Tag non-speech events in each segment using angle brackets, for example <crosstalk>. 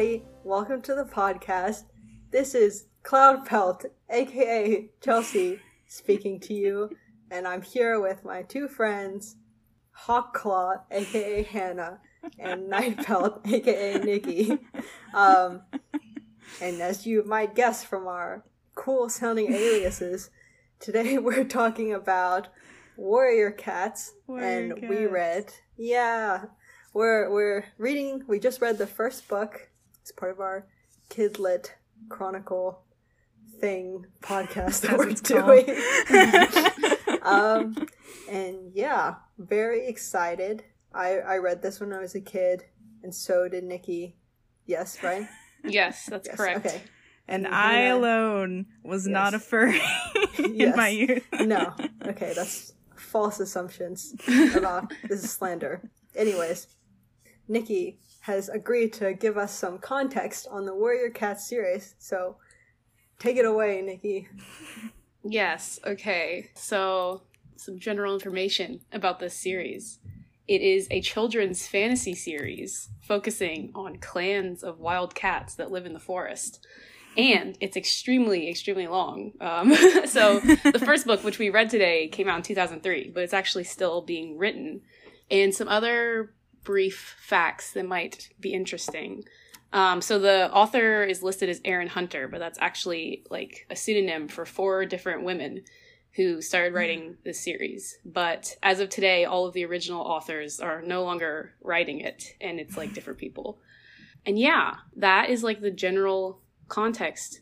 everybody. Welcome to the podcast. This is Cloud Pelt, aka Chelsey, speaking to you, and I'm here with my two friends, Hawkclaw, aka Hannah, and Night Pelt, <laughs> aka Nikki. Um, and as you might guess from our cool sounding aliases, today <laughs> we're talking about Warrior Cats, Warrior and we read, yeah, we're we're reading. We just read the first book. It's part of our Kidlit Chronicle thing podcast that we're doing. <laughs> um, and yeah, very excited. I I read this when I was a kid, and so did Nikki. Yes, right. Yes, that's Yes, correct. Okay. and Mhm. I alone was not a Yes. furry <laughs> in Yes. my youth. No. Okay, that's false assumptions about <laughs> this is slander. Anyways, Nikki has agreed to give us some context on the Warrior Cat series, so take it away, Nikki. Yes, okay. So, some general information about this series. It is a children's fantasy series focusing on clans of wild cats that live in the forest. And it's extremely, extremely long. Um, <laughs> so, the first book, which we read today, came out in 2003, but it's actually still being written. And some other brief facts that might be interesting. Um, so the author is listed as Erin Hunter, but that's actually like a pseudonym for four different women who started writing this series. But as of today, all of the original authors are no longer writing it, and it's like different people. And yeah, that is like the general context.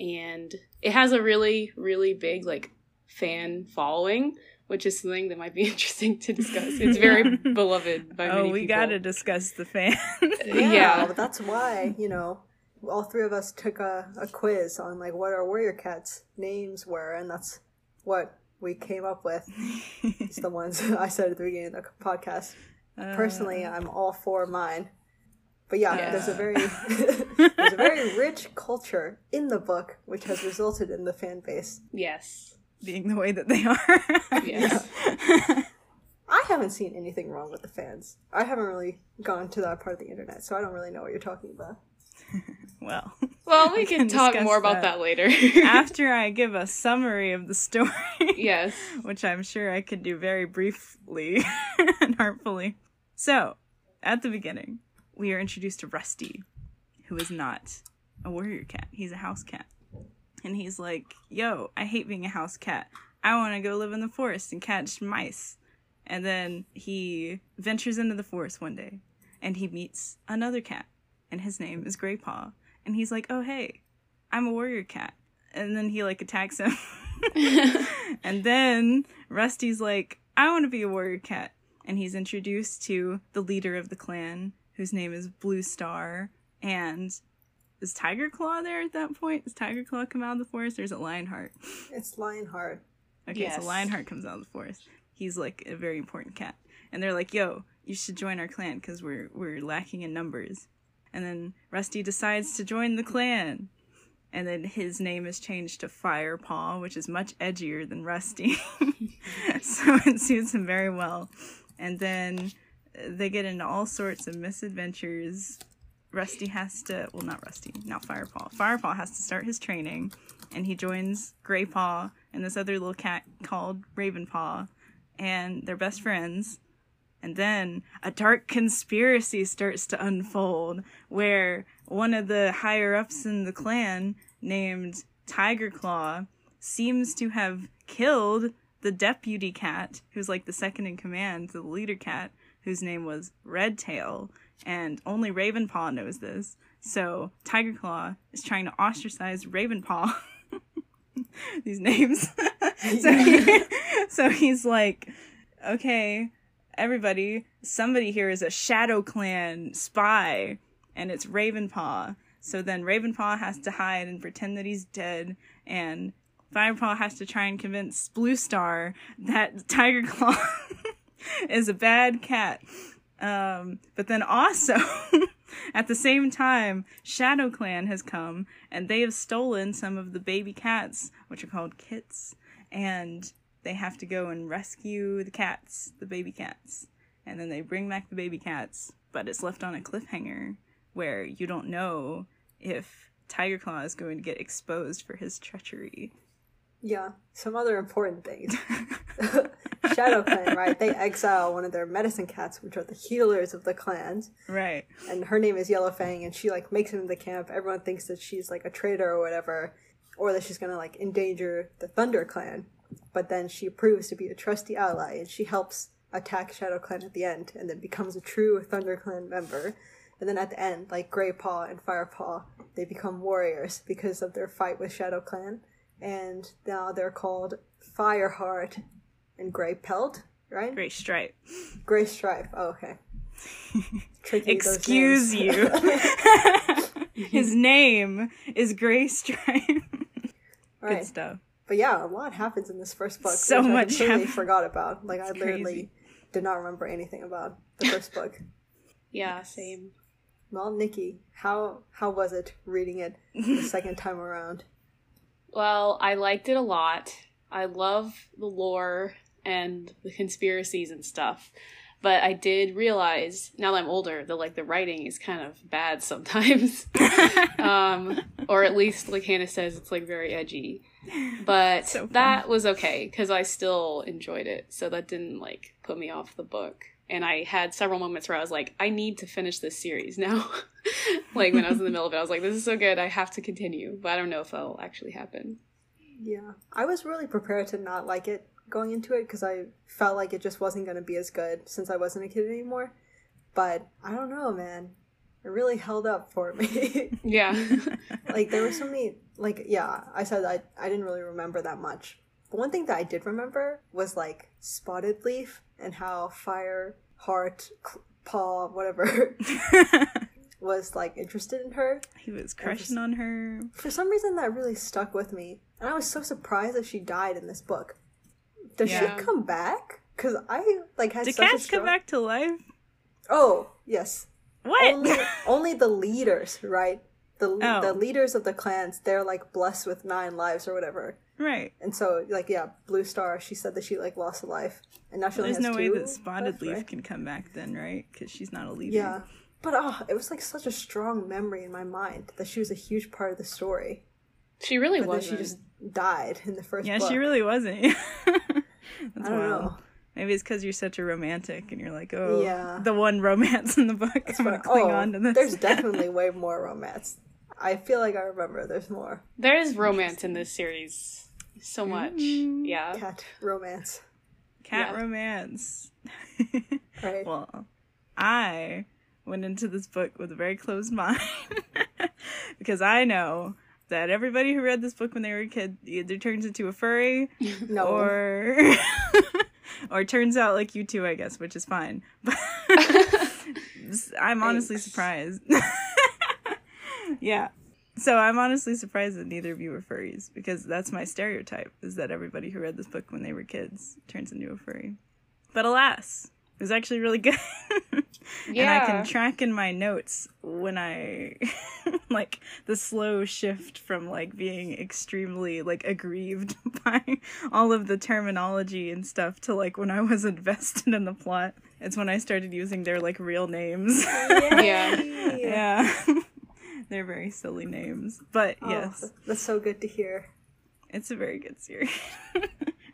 And it has a really, really big like fan following, which is something that might be <laughs> interesting to discuss. <laughs> It's very beloved by oh, many we people. gotta discuss the fans. <laughs> Yeah, Yeah. but that's why, you know, all three of us took a, a quiz on like what our Warrior Cats names were, and that's what we came up with. It's the ones I said at the beginning of the podcast. Personally, Uh. I'm all for mine. But yeah, Yeah. there's a very there's a very rich culture in the book, which has resulted in the fan base. Yes. Being the way that they are. <laughs> Yes. <laughs> I haven't seen anything wrong with the fans. I haven't really gone to that part of the internet, so I don't really know what you're talking about. well, Well, we <laughs> We can, can talk more about that. that, later. after I give a summary of the story, yes. which I'm sure I could do very briefly and artfully. So, at the beginning, we are introduced to Rusty, who is not a warrior cat. He's a house cat. And he's like, Yo, I hate being a house cat. I want to go live in the forest and catch mice. And then he ventures into the forest one day and he meets another cat, and his name is Grey Paw. And he's like, Oh, hey, I'm a warrior cat. And then he like attacks him. <laughs> and then Rusty's like, I want to be a warrior cat. And he's introduced to the leader of the clan, whose name is Blue Star. And is Tiger Claw there at that point? Does Tiger Claw come out of the forest or is it Lionheart? It's Lionheart. Okay, Yes. so Lionheart comes out of the forest. He's like a very important cat. And they're like, yo, you should join our clan because we're, we're lacking in numbers. And then Rusty decides to join the clan. And then his name is changed to Firepaw, which is much edgier than Rusty. <laughs> so it suits him very well. And then they get into all sorts of misadventures. Rusty has to, well, not Rusty, not Firepaw. Firepaw has to start his training, and he joins Graypaw and this other little cat called Ravenpaw, and they're best friends. And then a dark conspiracy starts to unfold where one of the higher ups in the clan, named Tiger Claw, seems to have killed the deputy cat, who's like the second in command to the leader cat, whose name was Redtail. And only Ravenpaw knows this. So Tiger Claw is trying to ostracize Ravenpaw. <laughs> These names. <laughs> so, he, <laughs> so he's like, okay, everybody, somebody here is a Shadow Clan spy, and it's Ravenpaw. So then Ravenpaw has to hide and pretend that he's dead, and Firepaw has to try and convince Blue Star that Tiger Claw is a bad cat. Um, but then also, <laughs> at the same time, Shadow Clan has come and they have stolen some of the baby cats, which are called kits, and they have to go and rescue the cats, the baby cats. And then they bring back the baby cats, but it's left on a cliffhanger where you don't know if Tiger Claw is going to get exposed for his treachery. Yeah, some other important things. <laughs> Shadow Clan, right? They exile one of their medicine cats, which are the healers of the clans, Right. and her name is Yellowfang, and she like makes it into the camp. Everyone thinks that she's like a traitor or whatever, or that she's gonna like endanger the Thunder Clan. But then she proves to be a trusty ally, and she helps attack Shadow Clan at the end, and then becomes a true Thunder Clan member. And then at the end, like Grey Paw and Fire Paw, they become warriors because of their fight with Shadow Clan, and now they're called Fireheart and Grey Pelt, right? Great stripe. Grey Stripe. Oh, okay. <laughs> Tricky, Excuse you. <laughs> His name is Gray Stripe. Good stuff. But yeah, a lot happens in this first book. So which much I completely happens. forgot about. Like I literally crazy. did not remember anything about the first book. <laughs> Yeah, same. Well, Nikki, how how was it reading it the second time around? Well, I liked it a lot. I love the lore and the conspiracies and stuff. But I did realize now that I'm older that like the writing is kind of bad <laughs> sometimes. <laughs> um, or at least like Hannah says it's like very edgy. But So that was okay because I still enjoyed it. So that didn't like put me off the book. And I had several moments where I was like, I need to finish this series now. <laughs> like when I was in the middle of it, I was like, this is so good, I have to continue. But I don't know if that'll actually happen. Yeah, I was really prepared to not like it going into it because I felt like it just wasn't going to be as good since I wasn't a kid anymore. But I don't know, man. It really held up for me. <laughs> Yeah. <laughs> like there were so many like yeah i said I, I didn't really remember that much but one thing that i did remember was like spotted leaf and how fire heart cl- paw whatever <laughs> was like interested in her he was crushing on her. for some reason that really stuck with me and i was so surprised that she died in this book does Yeah. she come back because i like had Did such a cats come back to life? oh yes What? only <laughs> only the leaders right the, Oh. the leaders of the clans they're like blessed with nine lives or whatever right. and so like yeah blue star she said that she like lost a life and now she only There's has no way that Spotted left, Leaf right? can come back then, right? Because she's not a leader. yeah but oh it was like such a strong memory in my mind that she was a huge part of the story She really but then was. she just died in the first Yeah, book she really wasn't. <laughs> That's i don't wild. know Maybe it's because you're such a romantic and you're like, oh, Yeah. the one romance in the book. I'm gonna cling oh, on to this. there's <laughs> definitely way more romance i feel like i remember there's more There is romance in this series. So much. Mm. Yeah. cat romance cat yeah. romance. <laughs> right well, I went into this book with a very closed <laughs> mind because I know that everybody who read this book when they were a kid either turns into a furry <laughs> no or <laughs> or turns out like you two, I guess, which is fine. But <laughs> I'm honestly Thanks. surprised. yeah. So I'm honestly surprised that neither of you are furries because that's my stereotype is that everybody who read this book when they were kids turns into a furry. But alas, it was actually really good. <laughs> And I can track in my notes when I <laughs> like the slow shift from like being extremely like aggrieved <laughs> by all of the terminology and stuff to like when I was invested in the plot. It's when I started using their like real names. Yeah. yeah. They're very silly names. But Oh, yes, that's so good to hear it's a very good series.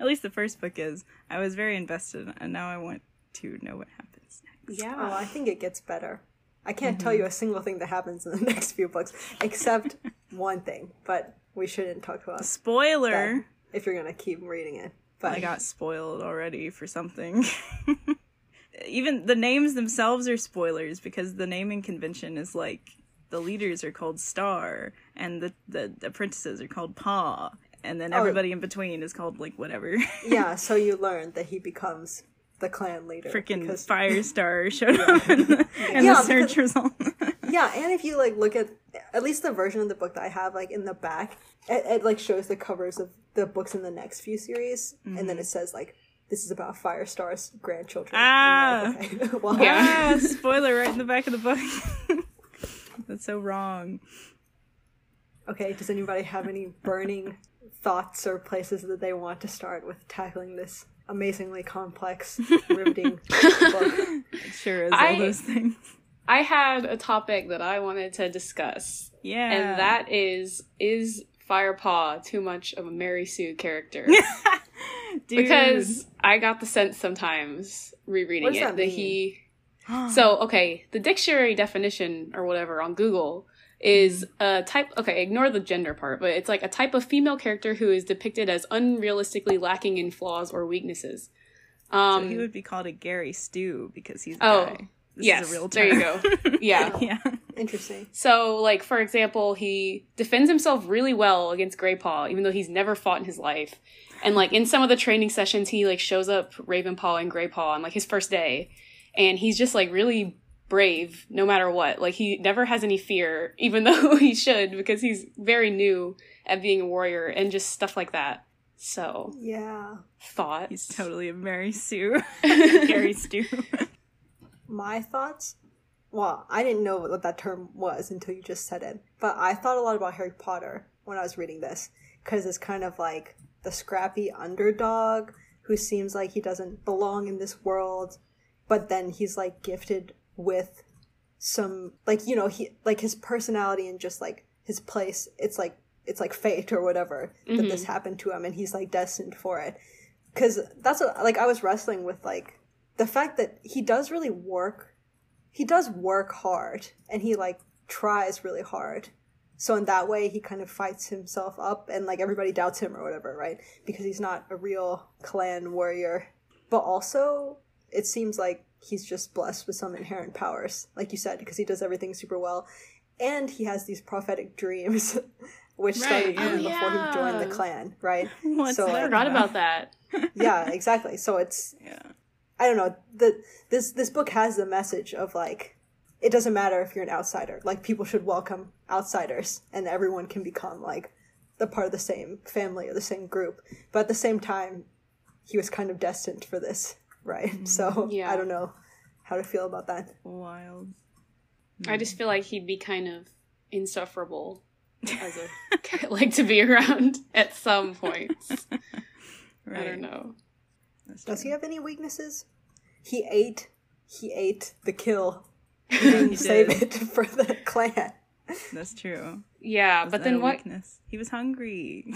At least the first book is. I was very invested and now I want to know what happens next. Oh, Yeah. I think it gets better. I can't Mm-hmm. tell you a single thing that happens in the <laughs> next few books, except <laughs> one thing. But we shouldn't talk about Spoiler. if you're gonna keep reading it. But I got spoiled already for something. <laughs> Even the names themselves are spoilers because the naming convention is like the leaders are called Star and the the apprentices are called Paw and then Oh. everybody in between is called like whatever. yeah, so you learn that he becomes the clan leader. Freaking because- Firestar <laughs> showed up in the, in Yeah, the search because- result. <laughs> Yeah, and if you like look at at least the version of the book that I have, like in the back, it, it like shows the covers of the books in the next few series, and Mm-hmm. then it says like this is about Firestar's grandchildren. Ah. And like, okay, <laughs> well, ah, spoiler right in the back of the book. That's so wrong. Okay, does anybody have any burning thoughts or places that they want to start with tackling this amazingly complex, <laughs> riveting book? It sure is all I- those things. I had a topic that I wanted to discuss, Yeah. and that is is Firepaw too much of a Mary Sue character? <laughs> Dude. because I got the sense sometimes rereading What does it that that, he. So okay, the dictionary definition or whatever on Google is a type. Okay, ignore the gender part, but it's like a type of female character who is depicted as unrealistically lacking in flaws or weaknesses. So Um, he would be called a Gary Stu because he's a Oh, guy. This yes, is a real there you go. <laughs> yeah. <laughs> yeah. Interesting. So, like for example, he defends himself really well against Greypaw, even though he's never fought in his life. And like in some of the training sessions, he like shows up Ravenpaw and Greypaw on like his first day, and he's just like really brave no matter what. Like he never has any fear, even <laughs> though he should because he's very new at being a warrior and just stuff like that. So Yeah. thoughts. He's totally a Mary Sue. <laughs> Gary Stu. My thoughts? Well, I didn't know what that term was until you just said it. But I thought a lot about Harry Potter when I was reading this because it's kind of like the scrappy underdog who seems like he doesn't belong in this world, but then he's like gifted with some like you know he like his personality and just like his place. It's like it's like fate or whatever that this mm-hmm. happened to him, and he's like destined for it. Because that's what like I was wrestling with like the fact that he does really work he does work hard and he like tries really hard so in that way he kind of fights himself up and like everybody doubts him or whatever right because he's not a real clan warrior but also it seems like he's just blessed with some inherent powers like you said because he does everything super well and he has these prophetic dreams <laughs> which started even yeah. before he joined the clan right <laughs> What's So, I forgot about that. <laughs> yeah exactly so it's Yeah. I don't know. The this this book has the message of like it doesn't matter if you're an outsider. Like people should welcome outsiders and everyone can become like the part of the same family or the same group. But at the same time, he was kind of destined for this, right? <laughs> So mm, Yeah. I don't know how to feel about that. Wild. I just feel like he'd be kind of insufferable as a <laughs> like to be around <laughs> at some points. Right. I don't know. That's Does he have any weaknesses? He ate he ate the kill. He didn't He save did. it for the clan. That's true. Yeah, Was but then what? Weakness? He was hungry.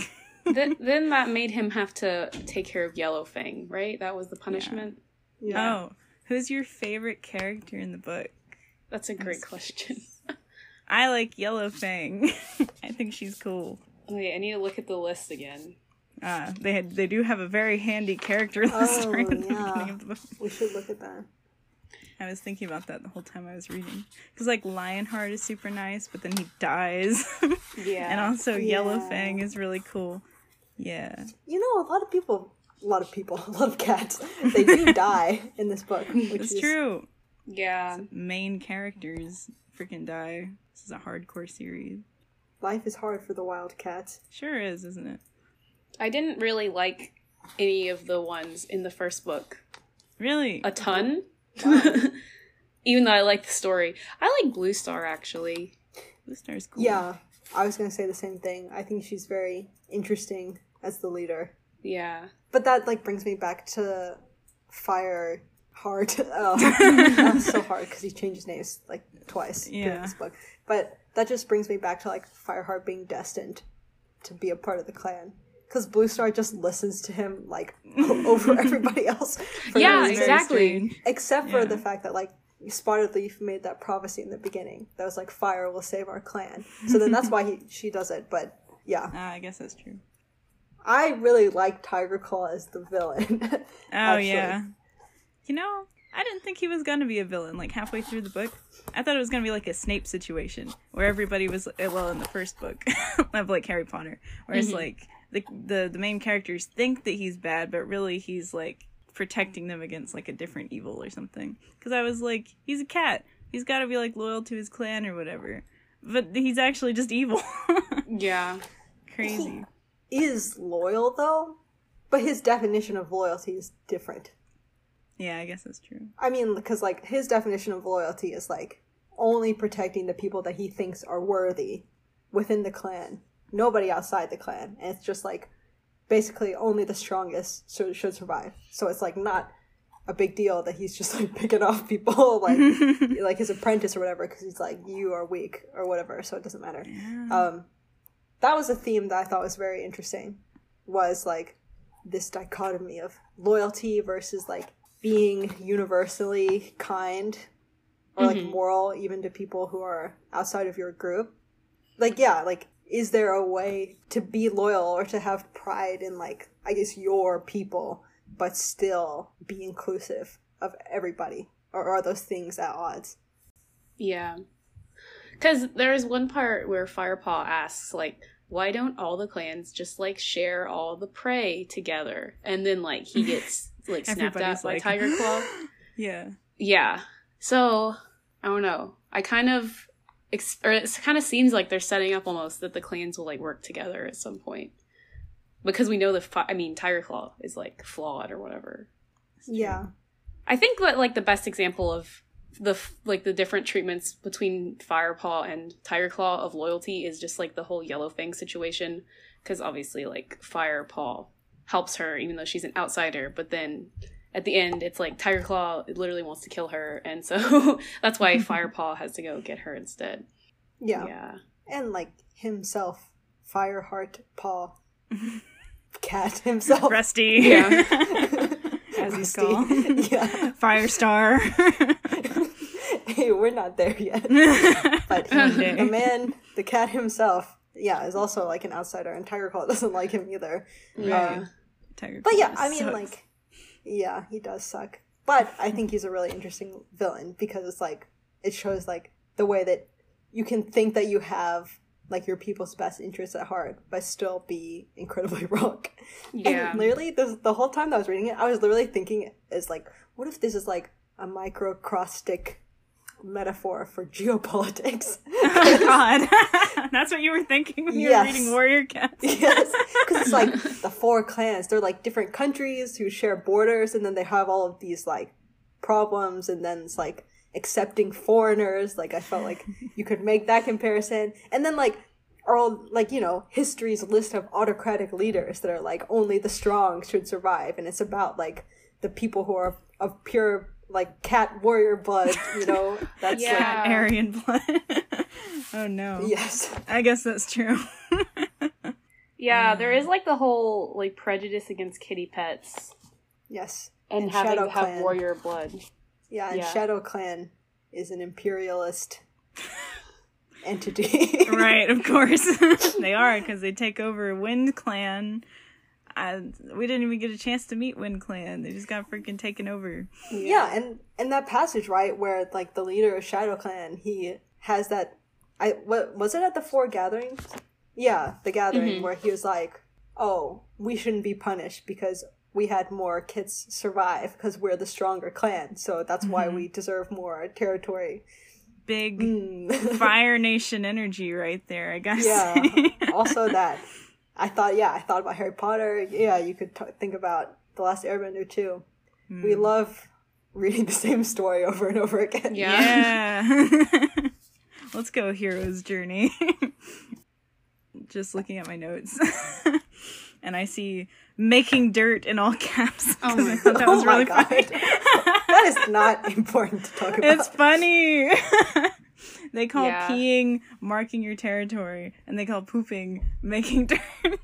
Th- then that made him have to take care of Yellowfang, right? That was the punishment. Yeah. Oh, who's your favorite character in the book? That's a great <laughs> question. I like Yellowfang. <laughs> I think she's cool. Wait, I need to look at the list again. Uh, they had they do have a very handy character <laughs> list Oh, right at the yeah. beginning of the book. We should look at that. I was thinking about that the whole time I was reading. Because like Lionheart is super nice, but then he dies, Yeah. and also Yeah. Yellowfang is really cool. Yeah, You know, a lot of people, a lot of people, <laughs> a lot of cats, they do <laughs> die in this book. Which it's is, true. yeah. Main characters freaking die. This is a hardcore series. Life is hard for the wild cats. Sure is, isn't it? I didn't really like any of the ones in the first book Really? a ton. <laughs> Even though I like the story. I like Blue Star actually. Blue Star's cool. Yeah, I was gonna say the same thing. I think she's very interesting as the leader. Yeah. But that like brings me back to Fire Heart. <laughs> Oh, <laughs> so hard because he changes names like twice Yeah. this book. But that just brings me back to like Fireheart being destined to be a part of the clan. Because Blue Star just listens to him like <laughs> over everybody else. for Yeah. Exactly. Except for Yeah. the fact that like Spotted Leaf made that prophecy in the beginning that was like fire will save our clan. So then that's why he, she does it. But yeah, Ah, I guess that's true. I really like Tiger Claw as the villain. <laughs> Oh Actually. yeah. You know, I didn't think he was gonna be a villain. Like halfway through the book, I thought it was gonna be like a Snape situation where everybody was eh, well in the first book <laughs> of like Harry Potter, where it's like the the the main characters think that he's bad, but really he's like protecting them against like a different evil or something. Because I was like, he's a cat. He's got to be like loyal to his clan or whatever. But he's actually just evil. <laughs> Yeah. Crazy. Is loyal though, but his definition of loyalty is different. Yeah, I guess that's true. I mean, because like his definition of loyalty is like only protecting the people that he thinks are worthy within the clan, nobody outside the clan, and it's just like basically only the strongest should, should survive. So it's like not a big deal that he's just <laughs> like picking off people <laughs> like <laughs> like his apprentice or whatever because he's like you are weak or whatever so it doesn't matter um that was a theme that i thought was very interesting was like this dichotomy of loyalty versus like being universally kind or like Mhm. moral even to people who are outside of your group like yeah like is there a way to be loyal or to have pride in like i guess your people but still be inclusive of everybody or are those things at odds Yeah. Because there's one part where Firepaw asks, like, why don't all the clans just, like, share all the prey together? And then, like, he gets, <laughs> like, snapped Everybody's at by like, Tiger Claw. <laughs> yeah. Yeah. So, I don't know. I kind of, ex- or it kind of seems like they're setting up almost that the clans will, like, work together at some point. Because we know the, fi- I mean, Tiger Claw is, like, flawed or whatever. yeah I think that like the best example of the like the different treatments between Firepaw and Tiger Claw of loyalty is just like the whole Yellow Fang situation because obviously like Firepaw helps her even though she's an outsider, but then at the end it's like Tiger Claw literally wants to kill her, and so <laughs> that's why <laughs> Firepaw has to go get her instead. yeah, Yeah, and like himself fireheart paw <laughs> cat himself Rusty. Yeah. As Rusty. called. <laughs> yeah <laughs> Firestar. hey we're not there yet <laughs> but day. the man the cat himself yeah is also like an outsider and tiger claw doesn't like him either right. Um, Tiger But yeah, I mean, sucks. like, yeah, he does suck. But I think he's a really interesting villain because it's like it shows like the way that you can think that you have like your people's best interests at heart, but still be incredibly <laughs> wrong. yeah, And literally, this, the whole time that I was reading it, I was literally thinking, "Is like, what if this is like a microcrostic metaphor for geopolitics?" oh <laughs> god. <laughs> That's what you were thinking when you Yes. were reading Warrior Cats. yes, because it's like the four clans. They're like different countries who share borders, and then they have all of these like problems, and then it's like accepting foreigners. Like I felt like you could make that comparison, and then like all like you know history's list of autocratic leaders that are like only the strong should survive, and it's about like the people who are of pure like cat warrior blood. You know, <laughs> that's Yeah. Aryan blood. <laughs> oh no. yes, I guess that's true. <laughs> yeah. There is like the whole like prejudice against kitty pets yes. and, And having to have warrior blood. Yeah, and Yeah. Shadow Clan is an imperialist <laughs> entity. right, of course. <laughs> <laughs> they are because they take over Wind Clan. And we didn't even get a chance to meet Wind Clan. They just got freaking taken over. yeah, and and that passage right where like the leader of Shadow Clan, he has that. I what was it at the four gatherings? Yeah, the gathering Mhm. where he was like, "Oh, we shouldn't be punished because." We had more kids survive because we're the stronger clan, so that's why we deserve more territory. Big Mm. <laughs> Fire Nation energy right there, I guess. Yeah. <laughs> also that I thought, yeah, I thought about Harry Potter. Yeah, you could t- think about The Last Airbender too. We Hmm. love reading the same story over and over again. Yeah. Yeah. <laughs> Let's go hero's journey. Just looking at my notes. and I see making dirt in all <laughs> caps. Oh my thought that <laughs> Oh was my really God. funny. that is not important to talk about. it's funny. <laughs> they call Yeah. peeing marking your territory, and they call pooping making dirt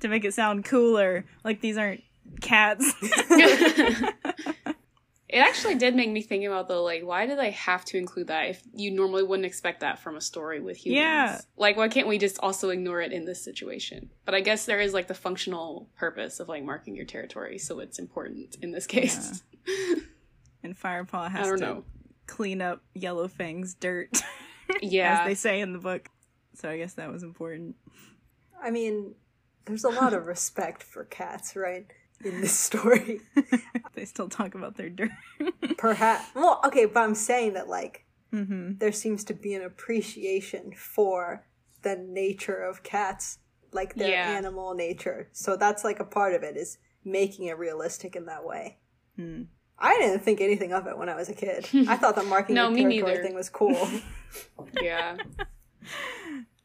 to make it sound cooler. Like these aren't cats. It actually did make me think about though, like, why do they have to include that if you normally wouldn't expect that from a story with humans? Yeah. Like, why can't we just also ignore it in this situation? But I guess there is like the functional purpose of like marking your territory, so it's important in this case. <laughs> and Firepaw I has don't to know. clean up Yellowfang's dirt, <laughs> Yeah. as they say in the book. So I guess that was important. I mean, there's a lot of <laughs> respect for cats, right? In this story. <laughs> they still talk about their dirt. Perhaps. Well, okay, but I'm saying that, like, hmm there seems to be an appreciation for the nature of cats, like their Yeah. animal nature. So that's like a part of it, is making it realistic in that way. Hmm. I didn't think anything of it when I was a kid. <laughs> I thought the marking No, your me territory neither. thing was cool. <laughs> yeah.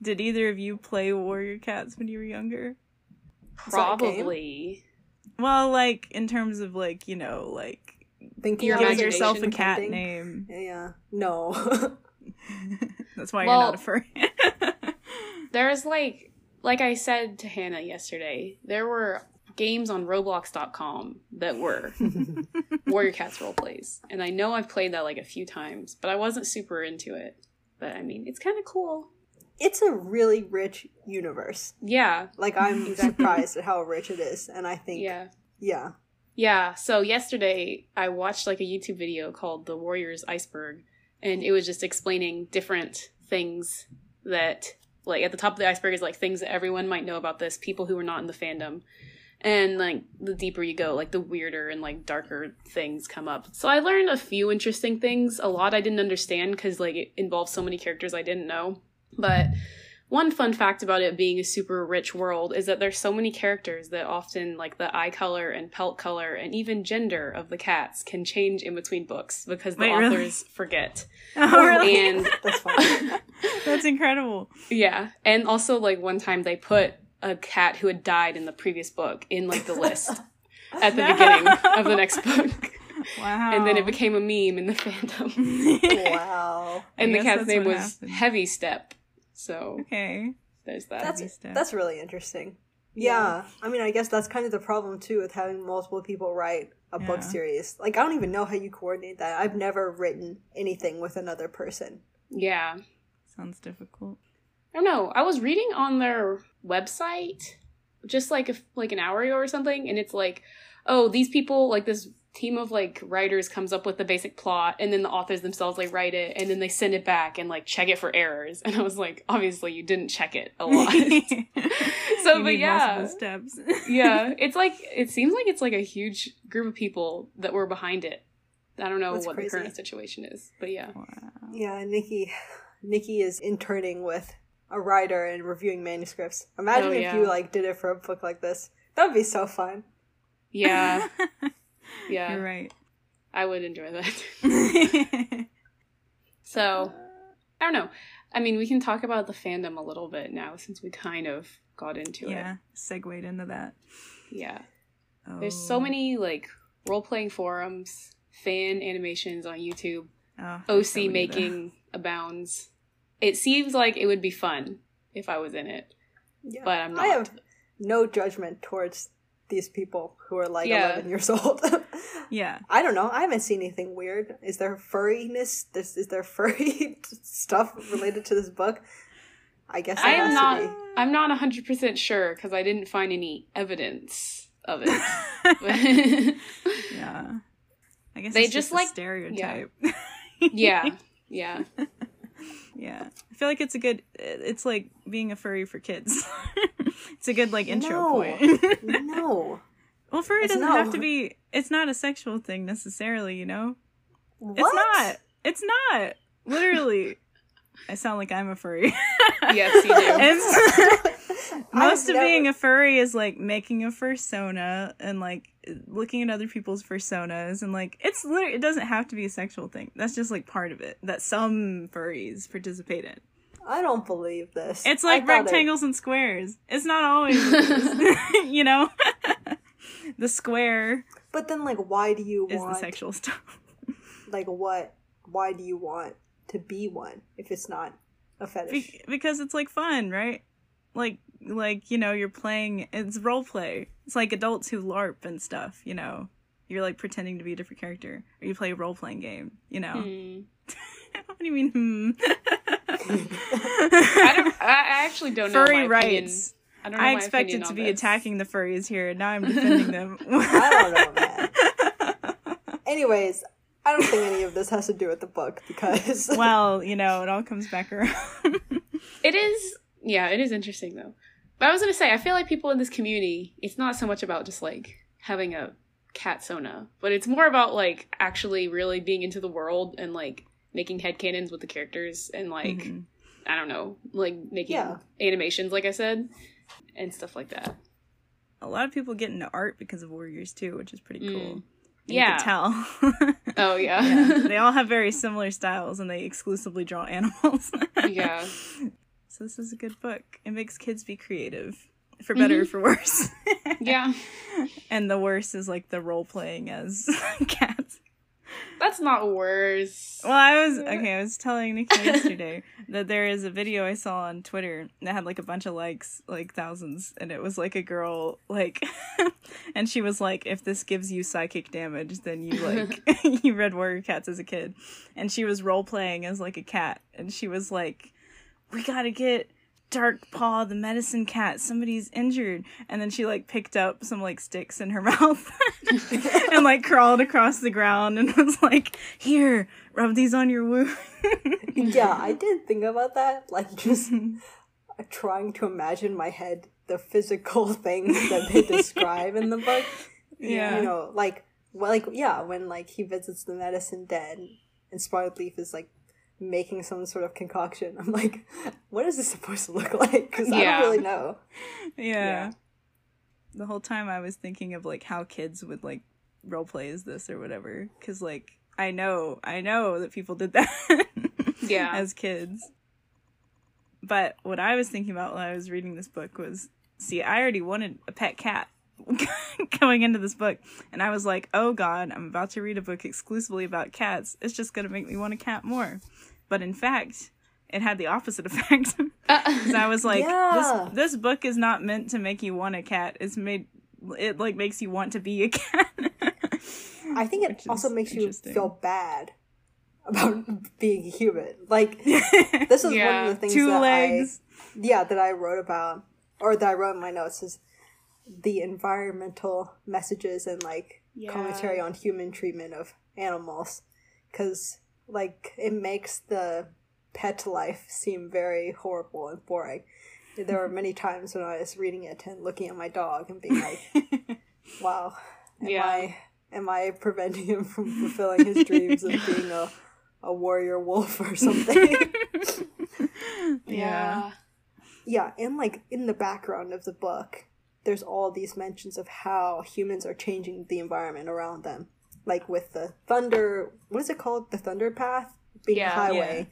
Did either of you play Warrior Cats when you were younger? that a game? Probably. Well, like in terms of like you know like thinking Your out Give yourself a cat counting. name. Yeah. No. <laughs> That's why Well- you're not a furry. <laughs> There's like like I said to Hannah yesterday, there were games on roblox.com that were <laughs> Warrior Cats role plays. And I know I've played that like a few times, but I wasn't super into it. But I mean, it's kind of cool. It's a really rich universe. Yeah. Like I'm <laughs> surprised at how rich it is, and I think Yeah. yeah. Yeah, so yesterday I watched like a YouTube video called The Warriors Iceberg and it was just explaining different things that like at the top of the iceberg is like things that everyone might know about this, people who are not in the fandom. And like the deeper you go, like the weirder and like darker things come up. So I learned a few interesting things. A lot I didn't understand cuz like it involves so many characters I didn't know. But one fun fact about it being a super rich world is that there's so many characters that often like the eye color and pelt color and even gender of the cats can change in between books because the Wait, really? authors forget. <laughs> oh, really? <laughs> And <laughs> That's fine. That's incredible. yeah, and also like one time they put a cat who had died in the previous book in like the list at the No. beginning of the next book. Wow. And then it became a meme in the fandom. wow. And I the cat's name was happened. Heavy Step. So okay. there's that. That's that's really interesting. Yeah. I mean, I guess that's kind of the problem too with having multiple people write a book series. Like, I don't even know how you coordinate that. I've never written anything with another person. yeah. Sounds difficult. I don't know. I was reading on their website just like a, like an hour ago or something, and it's like, oh, these people like this team of like writers comes up with the basic plot, and then the authors themselves like write it, and then they send it back and like check it for errors. <laughs> And I was like, obviously you didn't check it a lot. <laughs> <laughs> so, You but yeah, steps. yeah, it's like it seems like it's like a huge group of people that were behind it. I don't know That's what crazy. the current situation is, but yeah. Wow. Yeah, Nikki, Nikki is interning with a writer and reviewing manuscripts. Imagine Oh, if yeah. you like did it for a book like this. That would be so fun. Yeah, <laughs> yeah, You're right. I would enjoy that. <laughs> So, I don't know. I mean, we can talk about the fandom a little bit now since we kind of got into yeah, it. Yeah, segued into that. Yeah. Oh. There's so oh. many like role playing forums, fan animations on YouTube, Oh, OC so many of making abounds. It seems like it would be fun if I was in it, Yeah. but I'm not. I have no judgment towards these people who are like Yeah. 11 years <laughs> old. Yeah. I don't know. I haven't seen anything weird. Is there furriness? This is there furry <laughs> stuff related to this book? I guess I am not. be. I'm not 100 percent sure because I didn't find any evidence of it. <laughs> yeah. I guess They it's just just, like- a stereotype. yeah, yeah. yeah. I feel like it's a good. It's like being a furry for kids. It's a good like intro No. point. <laughs> no. well, furry It's doesn't no. have to be. It's not a sexual thing necessarily. You know. What? It's not. It's not. Literally. I sound like I'm a furry. <laughs> Yes, you do. It's- <laughs> most I've of being a furry is like making a fursona and like looking at other people's personas and like it's literally it doesn't have to be a sexual thing. That's just like part of it that some furries participate in. I don't believe this. It's like thought it- rectangles and squares. It's not always <laughs> you know. <laughs> the square but then, like, why do you is want? the sexual stuff. <laughs> Like, what? Why do you want to be one if it's not a fetish? Be- because it's like fun, right? Like like you know you're playing it's role play. It's like adults who LARP and stuff. You know, you're like pretending to be a different character, or you play a role playing game. You know. Hmm. <laughs> what do you mean? Hmm. <laughs> I don't. I I actually don't know. Furry my opinion. rights. I don't know I my expected opinion to be this. attacking the furries here. And now I'm defending them. <laughs> I don't know, man. Anyways, I don't think any of this has to do with the book because well, you know, it all comes back around. It is. Yeah, it is interesting though. But I was gonna say, I feel like people in this community, it's not so much about just like having a cat sona, but it's more about like actually really being into the world and like making headcanons with the characters and like Mhm. I don't know, like making Yeah. animations, like I said, and stuff like that. A lot of people get into art because of warriors too, which is pretty cool. Mm. You Yeah. can tell. <laughs> Oh yeah, Yeah, <laughs> they all have very similar styles and they exclusively draw animals. <laughs> yeah. So this is a good book. It makes kids be creative, for better or for worse. yeah. and the worst is like the role playing as cats. That's not worse. Well, I was okay. I was telling Nikki <laughs> yesterday that there is a video I saw on Twitter that had like a bunch of likes, like thousands, and it was like a girl, like, <laughs> and she was like, "If this gives you psychic damage, then you like <laughs> you read Warrior Cats as a kid," and she was role playing as like a cat, and she was like, "We gotta get." Dark Paw, the medicine cat, somebody's injured. And then she like picked up some like sticks in her <laughs> mouth <laughs> and like crawled across the ground and <laughs> was like, Here, rub these on your wound. yeah, I did think about that. Like, just trying to imagine my head the physical things that they describe in the book. Yeah. You know, like, well, like, yeah, when, like, he visits the medicine den and Spotted Leaf is, like, making some sort of concoction. <laughs> I'm like, what is this supposed to look <laughs> like? Because I don't really know. <laughs> yeah. Yeah. The whole time I was thinking of like how kids would like role play as this or whatever. Cause like, I know, I know that people did that. Yeah. As kids. But what I was thinking about when I was reading this book was see, I already wanted a pet cat going into this book. And I was like, oh God, I'm about to read a book exclusively about cats. It's just going to make me want a cat more. But in fact, it had the opposite <laughs> effect. Uh, because I was like, Yeah. this, this book is not meant to make you want a cat. It's made, it like makes you want to be a <laughs> cat. I think it Which also makes you feel bad about <laughs> being human. Like, this is one of the things Two that legs. I, yeah, that I wrote about, or that I wrote in my notes is the environmental messages and like Yeah. commentary on human treatment of animals, because like it makes the pet life seem very horrible and boring. There were many times when I was reading it and looking at my dog and being like, <laughs> "Wow, am Yeah. I am I preventing him from fulfilling his dreams of being a a warrior wolf or something?" <laughs> yeah. yeah, and like in the background of the book, there's all these mentions of how humans are changing the environment around them. Like with the thunder, what is it called? The thunder path being Yeah. a highway,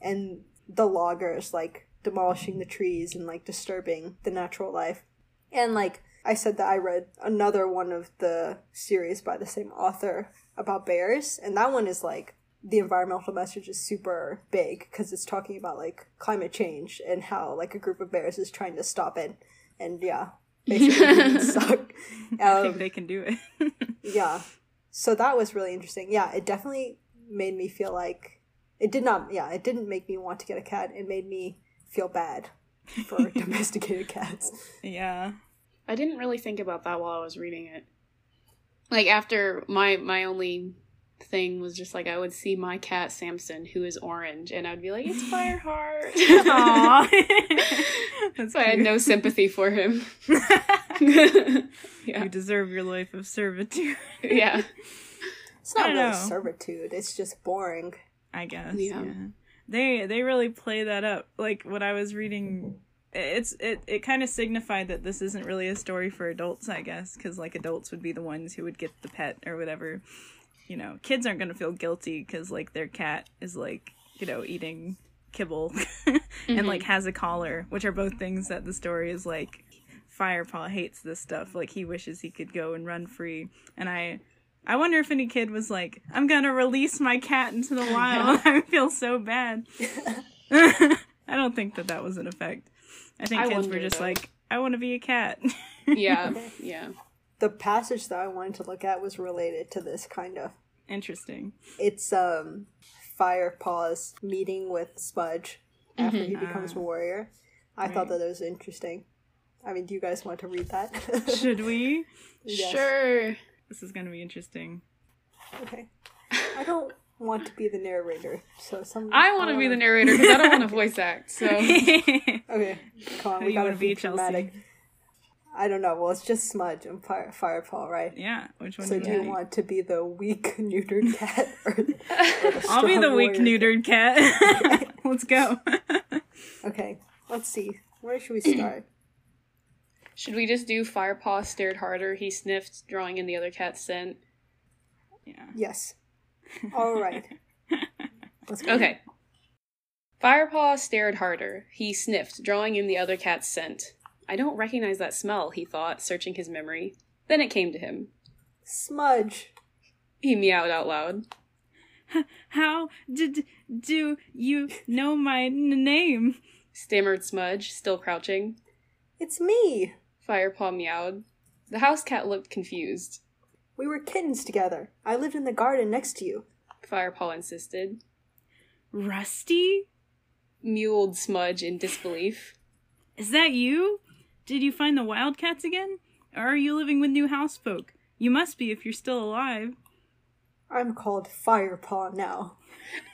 and the loggers like demolishing the trees and like disturbing the natural life. And like I said that I read another one of the series by the same author about bears, and that one is like the environmental message is super big because it's talking about like climate change and how like a group of bears is trying to stop it. And yeah, basically <laughs> suck. I think Um, they can do it. <laughs> yeah, so that was really interesting. Yeah, it definitely made me feel like it did not. Yeah, it didn't make me want to get a cat. It made me feel bad for <laughs> domesticated cats. yeah. I didn't really think about that while I was reading it. Like after my my only thing was just like I would see my cat Samson, who is orange, and I'd be like, "It's Fireheart." <laughs> Aw. <laughs> That's so I had no sympathy for him. <laughs> You deserve your life of servitude. yeah, It's not don't really know. servitude. It's just boring. I guess. Yeah. Yeah. They they really play that up. Like when I was reading it's it it kind of signified that this isn't really a story for adults, I guess, cuz like adults would be the ones who would get the pet or whatever. You know, kids aren't going to feel guilty cuz like their cat is like, you know, eating kibble <laughs> and mm-hmm. like has a collar, which are both things that the story is like Firepaw hates this stuff. Like he wishes he could go and run free. And I I wonder if any kid was like, I'm gonna release my cat into the <laughs> wild. I feel so bad. <laughs> I don't think that that was an effect. I think I kids were just though. like, I want to be a cat. yeah, yeah. The passage that I wanted to look at was related to this kind of. Interesting. It's um Firepaw's meeting with Smudge after he mm-hmm. becomes a ah. warrior. I thought that it was interesting. I mean, do you guys want to read that? <laughs> Should we? <laughs> Yes. Sure. This is gonna be interesting. Okay. I don't want to be the narrator, so some. I want to be the uh, narrator because I don't want to <laughs> voice act. So Okay, come on. We you gotta wanna be, be Chelsey? Dramatic. I don't know. Well, it's just Smudge and Fire Firepaw, right? yeah. Which one So do do you you want to be the weak <laughs> neutered cat or, or the <laughs> I'll be the strong weak warrior neutered cat. <laughs> Let's go. Okay, let's see. Where should we start? <clears throat> should we just do Firepaw stared harder? He sniffed, drawing in the other cat's scent. yeah. yes. All right. Let's go. Okay. Firepaw stared harder. He sniffed, drawing in the other cat's scent. I don't recognize that smell, he thought, searching his memory. Then it came to him. Smudge. He meowed out loud. How did do you know my n- name? Stammered Smudge, still crouching. It's me. Firepaw meowed. The house cat looked confused. We were kittens together. I lived in the garden next to you. Firepaw insisted. Rusty? Mewled Smudge in disbelief. Is that you? Did you find the wildcats again? Or are you living with new housefolk? You must be if you're still alive. I'm called Firepaw now.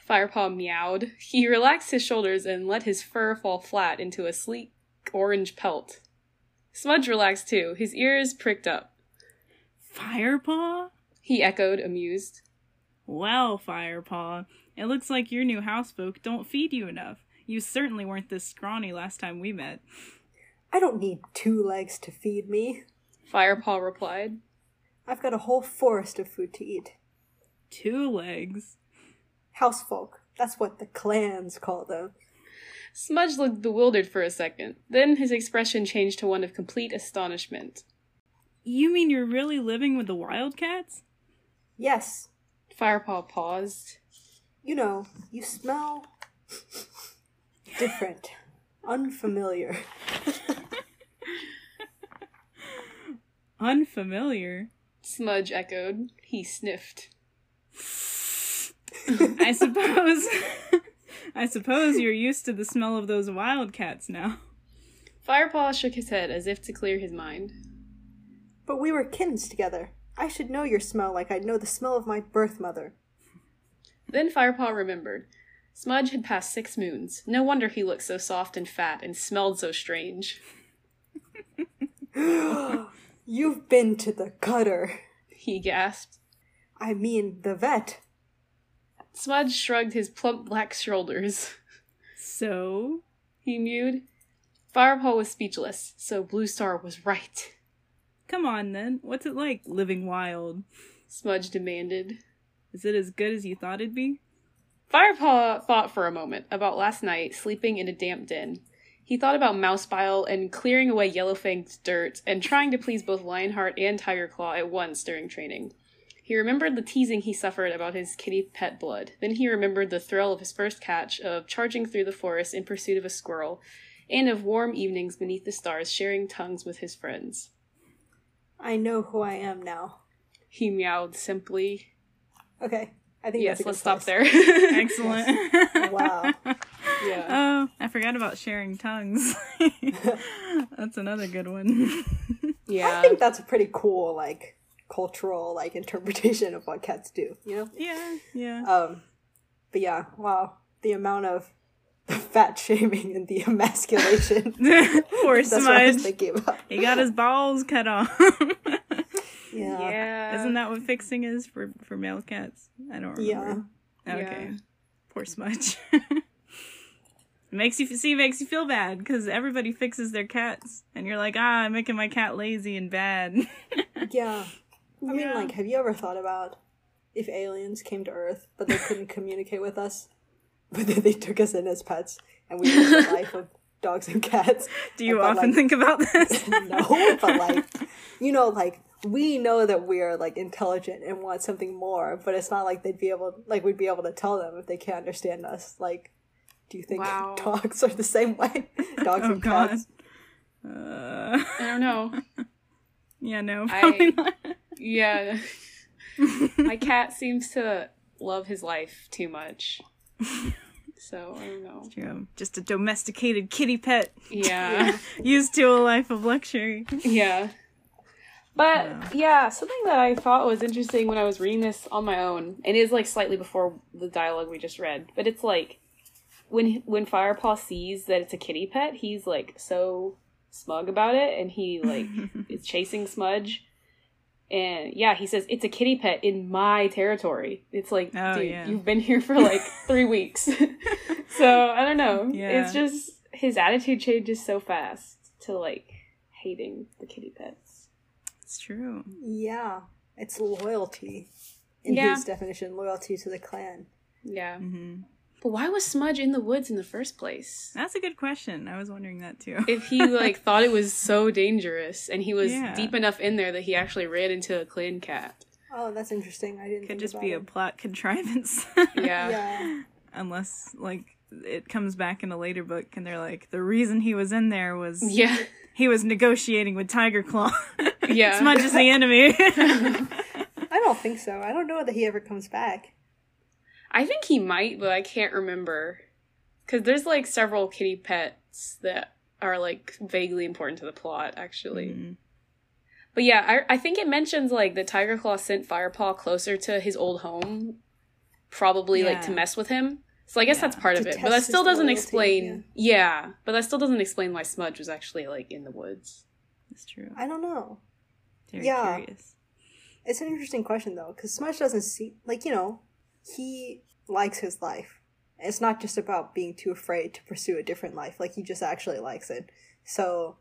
Firepaw meowed. He relaxed his shoulders and let his fur fall flat into a sleek orange pelt. Smudge relaxed too, his ears pricked up. Firepaw? He echoed, amused. Well, Firepaw, it looks like your new housefolk don't feed you enough. You certainly weren't this scrawny last time we met. I don't need two legs to feed me. Firepaw replied. I've got a whole forest of food to eat. Two legs. Housefolk. That's what the clans call them. Smudge looked bewildered for a second. Then his expression changed to one of complete astonishment. You mean you're really living with the wildcats? Yes, Firepaw paused. you know, you smell different, unfamiliar. <laughs> Unfamiliar. Smudge echoed. He sniffed. <laughs> I suppose. I suppose you're used to the smell of those wildcats now. Firepaw shook his head as if to clear his mind. But we were kittens together. I should know your smell like I'd know the smell of my birth mother. Then Firepaw remembered. Smudge had passed six moons. No wonder he looked so soft and fat and smelled so strange. <gasps> You've been to the cutter. He gasped. I mean, the vet. Smudge shrugged his plump black shoulders. So, He mewed. Firepaw was speechless, so Blue Star was right. come on then. What's it like living wild? Smudge demanded. Is it as good as you thought it'd be? Firepaw thought for a moment about last night sleeping in a damp den. He thought about mouse bile and clearing away Yellowfang's dirt and trying to please both Lionheart and Tigerclaw at once during training. He remembered the teasing he suffered about his kitty pet blood. Then he remembered the thrill of his first catch, of charging through the forest in pursuit of a squirrel, and of warm evenings beneath the stars sharing tongues with his friends. I know who I am now. He meowed simply. Okay, I think Yes, that's a good let's stop there. <laughs> Excellent. Wow. Yeah. Oh, I forgot about sharing tongues. <laughs> That's another good one. <laughs> Yeah. I think that's a pretty cool, like, cultural, like, interpretation of what cats do, you know? yeah, yeah. Um, but yeah, wow. The amount of the <laughs> fat shaming and the emasculation. Poor That's what I was thinking about. He got his balls cut off. Yeah. yeah. Isn't that what fixing is for for male cats? I don't remember. Yeah. Okay. Yeah. Poor Smudge. Makes you see makes you feel bad because everybody fixes their cats, and you're like, ah, I'm making my cat lazy and bad. <laughs> Yeah. I mean, like, have you ever thought about if aliens came to Earth, but they couldn't <laughs> communicate with us? <laughs> But then they took us in as pets, and we lived a life of dogs and cats. Do you But, often like- think about this? no, but like, you know, like we know that we're like intelligent and want something more, but it's not like they'd be able, like we'd be able to tell them if they can't understand us. Like, do you think Wow. <laughs> dogs are the same way? <laughs> Dogs oh and God. cats. Uh, I don't know. <laughs> yeah, no, I- probably not. Yeah. My cat seems to love his life too much. So, I don't know. True. Just a domesticated kitty pet Yeah. used to a life of luxury. Yeah. But yeah, something that I thought was interesting when I was reading this on my own, and it is like slightly before the dialogue we just read, but it's like when when Firepaw sees that it's a kitty pet, he's like so smug about it, and he like <laughs> is chasing Smudge. And yeah, he says it's a kitty pet in my territory. It's like, Oh, dude, yeah. you've been here for like <laughs> three weeks. <laughs> so I don't know. Yeah. It's just his attitude changes so fast to like hating the kitty pets. It's true. Yeah, it's loyalty. In Yeah. his definition, loyalty to the clan. Yeah. hmm But why was Smudge in the woods in the first place? That's a good question. I was wondering that too. If he like <laughs> thought it was so dangerous and he was Yeah. deep enough in there that he actually ran into a clan cat. Oh, that's interesting. I didn't Could think just about be a plot contrivance. <laughs> Yeah. Yeah. Unless like it comes back in a later book and they're like the reason he was in there was Yeah. he was negotiating with Tiger Claw. Yeah. <laughs> Smudge is the enemy. I don't think so. I don't know that he ever comes back. I think he might, but I can't remember. Because there's like several kitty pets that are like vaguely important to the plot, actually. Mm. But yeah, I, I think it mentions like the Tiger Claw sent Firepaw closer to his old home, probably like to mess with him. So I guess Yeah. that's part of it. But that still doesn't loyalty, explain. Yeah. but that still doesn't explain why Smudge was actually like in the woods. That's true. I don't know. Very Yeah. curious. It's an interesting question though, because Smudge doesn't see like you know, he likes his life. It's not just about being too afraid to pursue a different life. Like he just actually likes it. So,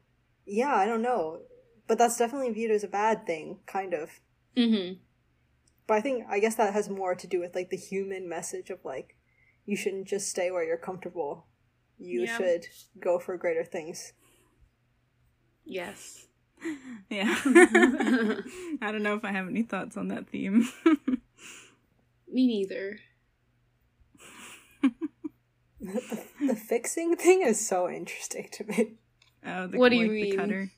yeah, I don't know, but that's definitely viewed as a bad thing, kind of. Mm-hmm. But I think I guess that has more to do with like the human message of like, you shouldn't just stay where you're comfortable. You Yeah. should go for greater things. Yes. <laughs> Yeah. <laughs> <laughs> I don't know if I have any thoughts on that theme. Me neither. the, <laughs> the fixing thing is so interesting to me. oh, the, What do you like, mean? The cutter.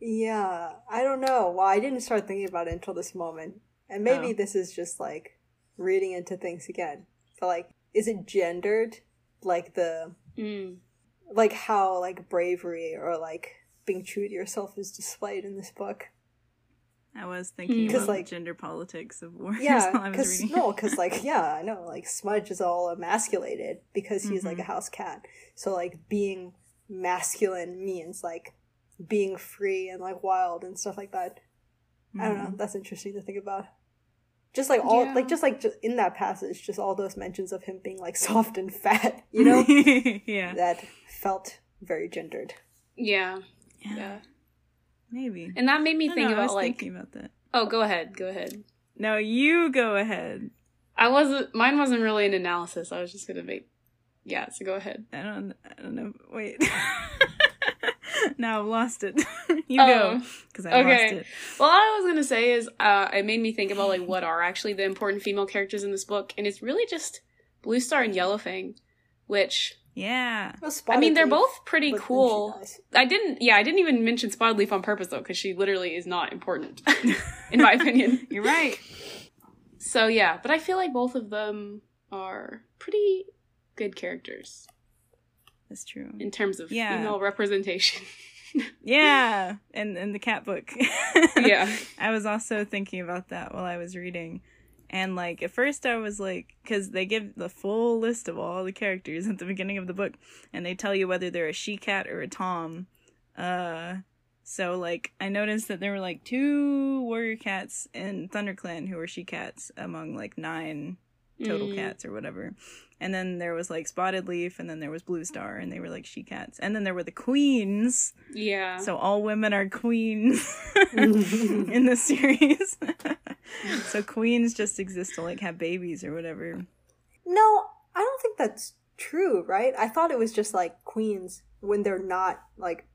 Yeah, I don't know. Well, I didn't start thinking about it until this moment. And maybe Oh. this is just like reading into things again. But like, is it gendered? Like the Mm. like how like bravery or like being true to yourself is displayed in this book. I was thinking 'Cause, about like- the gender politics of war. <laughs> Yeah, while I was because no, <laughs> because like yeah, I know like Smudge is all emasculated because he's like a Mhm. house cat. So like being masculine means like being free and like wild and stuff like that. I don't know. Mhm. That's interesting to think about. Just like all, Yeah. like just like ju- in that passage, just all those mentions of him being like <laughs> soft and fat, you know, yeah. that felt very gendered. Yeah. yeah. Yeah. Maybe. And that made me think know, I was about like thinking about that. Oh, go ahead. Go ahead. No, you go ahead. I wasn't mine wasn't really an analysis. I was just gonna make Yeah, so go ahead. I don't. I don't know. Wait. <laughs> now I've lost it. <laughs> you Oh, go because I okay. lost it. Well, all I was gonna say is, uh, it made me think about like what are actually the important female characters in this book, and it's really just Blue Star and Yellowfang, which Yeah. Well, I mean they're both pretty but then she cool. I didn't, yeah, I didn't even mention Spotted Leaf on purpose though, because she literally is not important, in my <laughs> opinion. You're right. So yeah, but I feel like both of them are pretty good characters That's true. in terms of Yeah. female representation. <laughs> Yeah, and and the cat book. yeah. <laughs> I was also thinking about that while I was reading. And like at first I was like cuz they give the full list of all the characters at the beginning of the book and they tell you whether they're a she cat or a tom. Uh so like I noticed that there were like two warrior cats in ThunderClan who were she cats among like 9 total Mm. cats or whatever. And then there was like Spotted Leaf and then there was Blue Star and they were like she cats. And then there were the queens. Yeah. So all women are queens <laughs> <laughs> in the series. <laughs> <laughs> so queens just exist to like have babies or whatever. No, I don't think that's true, right? I thought it was just like queens when they're not like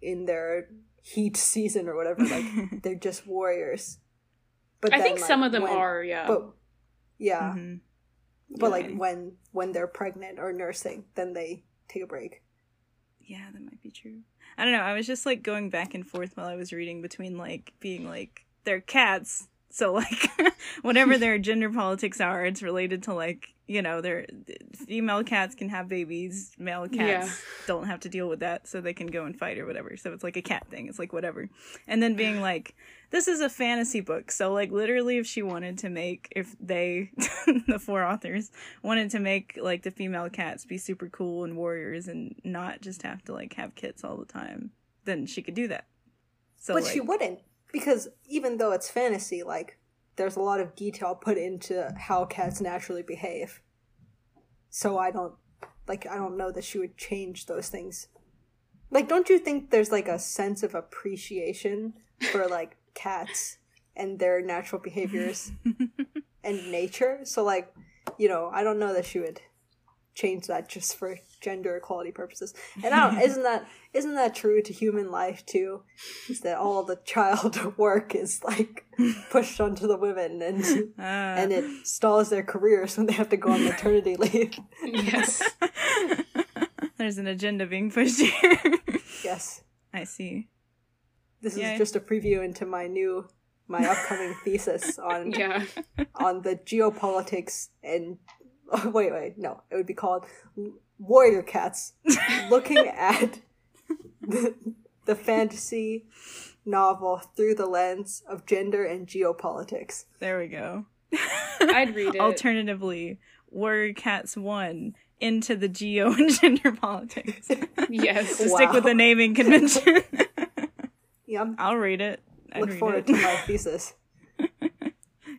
in their heat <laughs> season or whatever. Like <laughs> they're just warriors. But I then, think like, some of them when- are, yeah. But yeah, Mhm. but Okay. like when when they're pregnant or nursing, then they take a break. Yeah, that might be true. I don't know. I was just like going back and forth while I was reading between like being like they're cats. So like <laughs> whatever their gender politics are, it's related to like, you know, their female cats can have babies, male cats Yeah. don't have to deal with that, so they can go and fight or whatever. So it's like a cat thing. It's like whatever. And then being <sighs> like, this is a fantasy book. So like literally if she wanted to make if they <laughs> the four authors wanted to make like the female cats be super cool and warriors and not just have to like have kits all the time, then she could do that. So but like, she wouldn't because even though it's fantasy, like there's a lot of detail put into how cats naturally behave. So I don't like I don't know that she would change those things. Like don't you think there's like a sense of appreciation for like <laughs> cats and their natural behaviors <laughs> and nature? So like, you know, I don't know that she would change that just for gender equality purposes. And I don't, <laughs> isn't that isn't that true to human life too? Is that all the child <laughs> work is like pushed onto the women and Uh, and it stalls their careers when they have to go on maternity leave. Yes. <laughs> there's an agenda being pushed here. yes. I see. This Yay. is just a preview into my new my upcoming thesis on Yeah. on the geopolitics and oh, <laughs> wait wait no it would be called warrior cats <laughs> looking at the, the fantasy novel through the lens of gender and geopolitics There we go. <laughs> I'd read it. Alternatively, Warrior Cats 1 into the geo and gender politics. yes. to Yes. stick with the naming convention. yeah I'm I'll read it. I'd look read forward it. to my thesis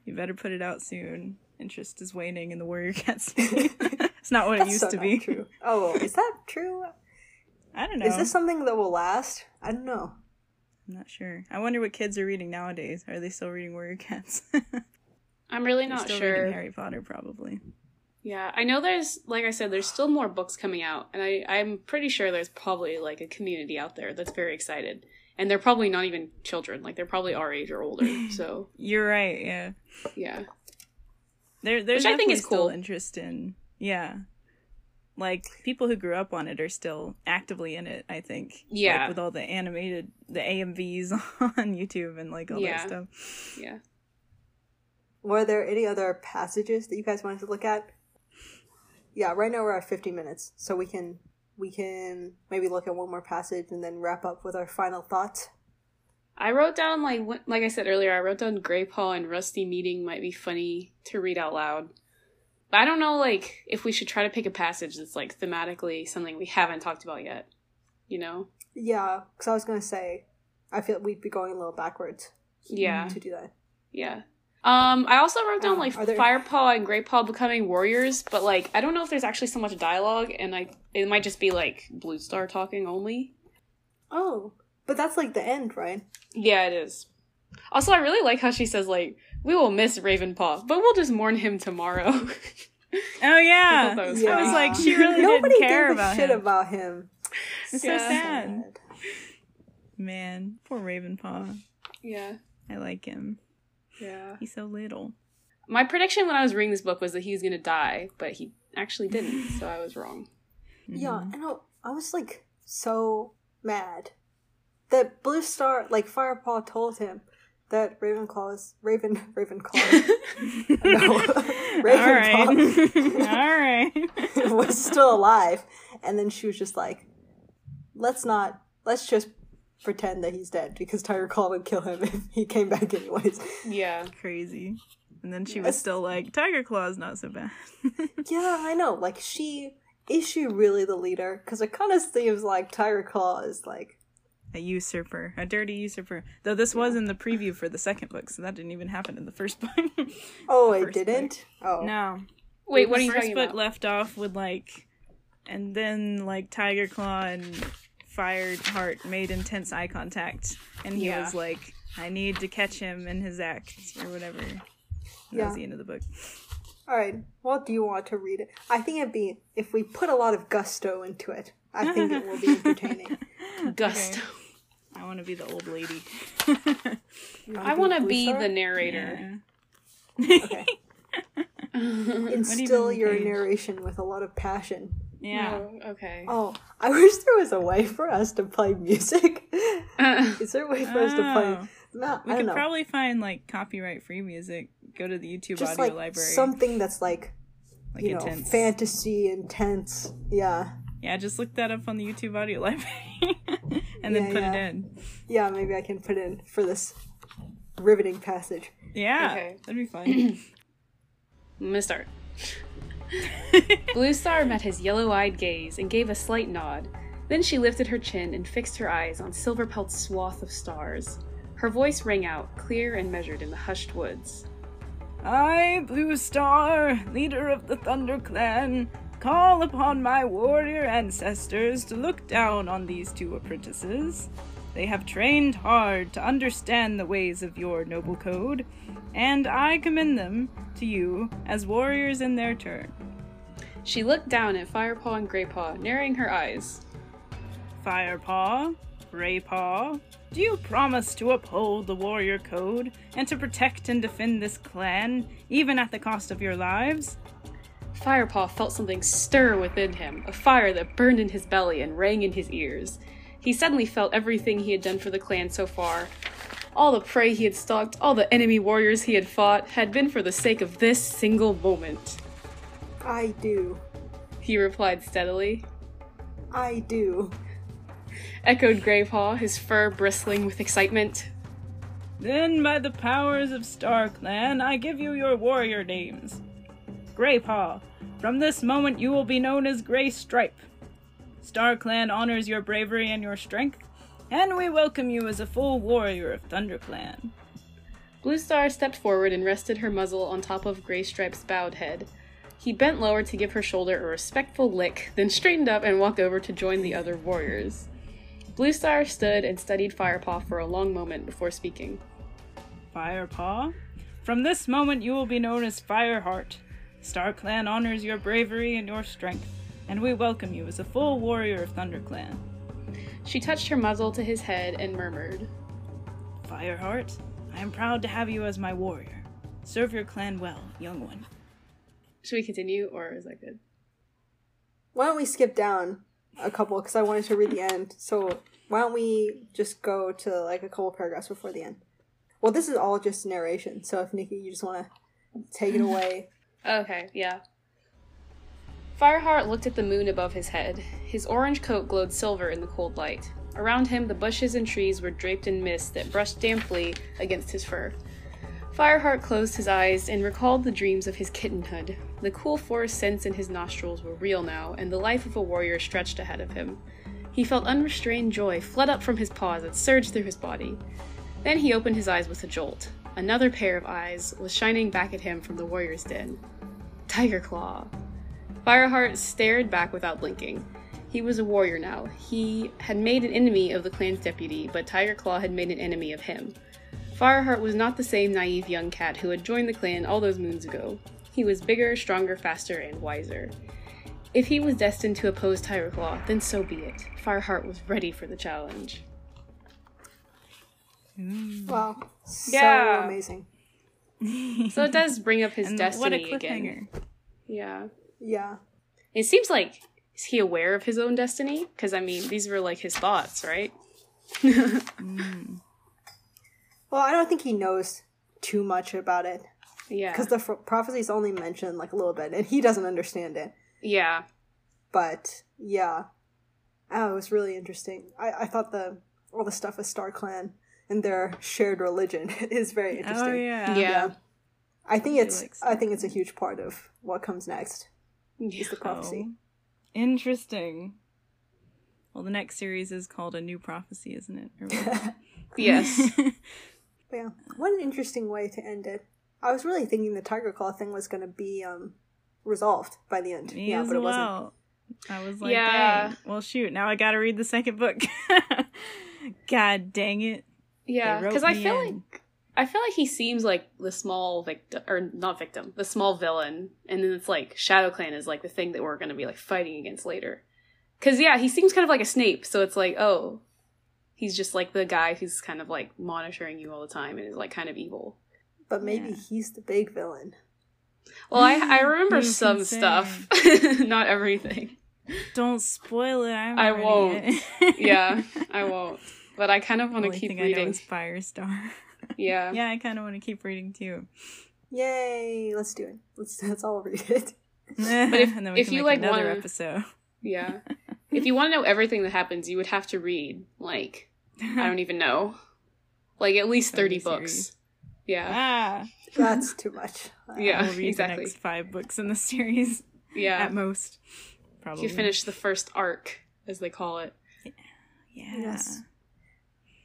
You better put it out soon. Interest is waning in the Warrior <laughs> Cats. it's not what it used so to be. true oh is that true <laughs> I don't know. is this something that will last i don't know I'm not sure. I wonder what kids are reading nowadays. Are they still reading Warrior Cats? <laughs> I'm really They're not still sure. Harry Potter, probably. Yeah, I know there's, like I said, there's still more books coming out, and I, I'm pretty sure there's probably like a community out there that's very excited, and they're probably not even children, like they're probably our age or older. So You're right. Yeah. yeah, There, there's Which I think definitely is still cool. interest in. Yeah. Like people who grew up on it are still actively in it. I think. Like, Yeah. with all the animated, the AMVs <laughs> on YouTube and like all Yeah. that stuff. yeah. were there any other passages that you guys wanted to look at yeah right now we're at 50 minutes so we can we can maybe look at one more passage and then wrap up with our final thoughts I wrote down like like I said earlier, I wrote down Grey Paw and Rusty meeting might be funny to read out loud. But I don't know like if we should try to pick a passage that's like thematically something we haven't talked about yet. You know? Yeah, because I was gonna say, I feel like we'd be going a little backwards Yeah. to do that. Yeah. Um, I also wrote down Uh, like there- Firepaw and Greypaw becoming warriors, but like I don't know if there's actually so much dialogue, and I it might just be like Blue Star talking only. Oh, but that's like the end, right? Yeah, it is. Also, I really like how she says like we will miss Ravenpaw, but we'll just mourn him tomorrow. <laughs> Oh yeah. I thought that was I was like, she really Nobody didn't care gave a about shit him. about him. It's Yeah. so sad. Man, poor Ravenpaw. yeah, I like him. yeah. He's so little. My prediction when I was reading this book was that he was gonna die, but he actually didn't, so I was wrong. Yeah, Mm-hmm. I know. I was like so mad that Blue Star, like Firepaw, told him that <laughs> Ravenclaw is Raven Ravenclaw No. <laughs> <laughs> All right. All right. was still alive, and then she was just like, "Let's not. Let's just." Pretend that he's dead because Tiger Claw would kill him if he came back anyways. Yeah, Crazy. And then she was Yes. still like, Tiger Claw's not so bad. Yeah, I know. Like, she is she really the leader? Because it kind of seems like Tiger Claw is like, a usurper. A dirty usurper. Though this was in the preview for the second book, so that didn't even happen in the first <laughs> book. oh, it didn't. Oh, no. Wait, the what are you first book about? left off with like and then like Tiger Claw and Fireheart made intense eye contact and he Yeah. was like, I need to catch him in his acts or whatever. That Yeah. was the end of the book. All right. What do you want to read it? I think it'd be if we put a lot of gusto into it. I think it will be <laughs> entertaining. Gusto. I want to be the old lady. I want to Blue be the narrator. Okay. <laughs> do you your Paige? narration with a lot of passion. Yeah. Oh, okay. Oh, I wish there was a way for us to play music. <laughs> Is there a way for us to play? Oh. No, We I don't could know. probably find like copyright free music. Go to the YouTube Just audio like library. something that's like like you know intense. fantasy intense. Yeah, yeah, just look that up on the YouTube audio library <laughs> and then Yeah, put yeah. it in. yeah. Maybe I can put in for this riveting passage. Yeah, Okay. that'd be fun. <clears throat> I'm gonna start. <laughs> Blue Star met his yellow eyed gaze and gave a slight nod. Then she lifted her chin and fixed her eyes on Silverpelt's swath of stars. Her voice rang out, clear and measured in the hushed woods. I, Blue Star, leader of the Thunder Clan, call upon my warrior ancestors to look down on these two apprentices. They have trained hard to understand the ways of your noble code, and I commend them to you as warriors in their turn. She looked down at Firepaw and Graypaw, narrowing her eyes. Firepaw, Graypaw, do you promise to uphold the warrior code and to protect and defend this clan, even at the cost of your lives? Firepaw felt something stir within him, a fire that burned in his belly and rang in his ears. He suddenly felt everything he had done for the clan so far. All the prey he had stalked, all the enemy warriors he had fought, had been for the sake of this single moment. I do. He replied steadily. I do. Echoed Graypaw, his fur bristling with excitement. Then, by the powers of Star Clan, I give you your warrior names. Graypaw, from this moment you will be known as Gray Stripe. Star Clan honors your bravery and your strength, and we welcome you as a full warrior of ThunderClan. Blue Star stepped forward and rested her muzzle on top of Gray Stripe's bowed head. He bent lower to give her shoulder a respectful lick, then straightened up and walked over to join the other warriors. Blue Star stood and studied Firepaw for a long moment before speaking. Firepaw, from this moment you will be known as Fireheart. Star Clan honors your bravery and your strength, and we welcome you as a full warrior of Thunder Clan. She touched her muzzle to his head and murmured, Fireheart, I am proud to have you as my warrior. Serve your clan well, young one. Should we continue, or is that good? Why don't we skip down a couple because I wanted to read the end. So why don't we just go to like a couple paragraphs before the end? Well, this is all just narration. So if Nikki, you just want to take it away. Okay, yeah. Fireheart looked at the moon above his head. His orange coat glowed silver in the cold light. Around him, the bushes and trees were draped in mist that brushed damply against his fur. Fireheart closed his eyes and recalled the dreams of his kittenhood. The cool forest scents in his nostrils were real now, and the life of a warrior stretched ahead of him. He felt unrestrained joy flood up from his paws and surge through his body. Then he opened his eyes with a jolt. Another pair of eyes was shining back at him from the warrior's den. Tiger Claw. Fireheart stared back without blinking. He was a warrior now. He had made an enemy of the clan's deputy, but Tiger Claw had made an enemy of him. Fireheart was not the same naive young cat who had joined the clan all those moons ago. He was bigger, stronger, faster, and wiser. If he was destined to oppose Tiger Claw, then so be it. Fireheart was ready for the challenge. Mm. Wow, so Yeah. amazing. <laughs> So it does bring up his And destiny what a again. Yeah. Yeah, It seems like is he aware of his own destiny? Because I mean, these were like his thoughts, right? <laughs> Mm. Well, I don't think he knows too much about it Yeah. because the f- prophecies only mention like a little bit, and he doesn't understand it. Yeah. But yeah, oh, it was really interesting. I I thought the all the stuff with Star Clan and their shared religion <laughs> is very interesting. Oh yeah. Yeah. I think really it's like I think it's a huge part of what comes next is the prophecy. Oh, interesting. Well, the next series is called A New Prophecy, isn't it? <laughs> Yes. But <laughs> yeah, what an interesting way to end it. I was really thinking the Tiger Claw thing was going to be um resolved by the end. Me yeah, as but it wasn't. I was like, Yeah. dang. Well, shoot. Now I got to read the second book. God dang it. Yeah. Because I feel in. like I feel like he seems like the small victim, or not victim, the small villain, and then it's like Shadow Clan is like the thing that we're going to be like fighting against later. Because yeah, he seems kind of like a Snape, so it's like, oh, he's just like the guy who's kind of like monitoring you all the time and is like kind of evil. But maybe Yeah. he's the big villain. Well, I I remember some stuff, <laughs> not everything. Don't spoil it. I'm I won't. Yeah, <laughs> I won't. But I kind of want to keep thing I know reading. is Firestar. <laughs> Yeah. yeah, I kind of want to keep reading too. Yay! Let's do it. Let's let's all read it. <laughs> but if- and then we if can you, make like, another wanna- episode. <laughs> Yeah. if you want to know everything that happens, you would have to read like I don't even know, like at least thirty Thirty books. series. Yeah. ah, That's too much. Yeah. we'll read exactly. the next five books in the series Yeah. at most. Probably. If You finish the first arc, as they call it. Yeah. Yes.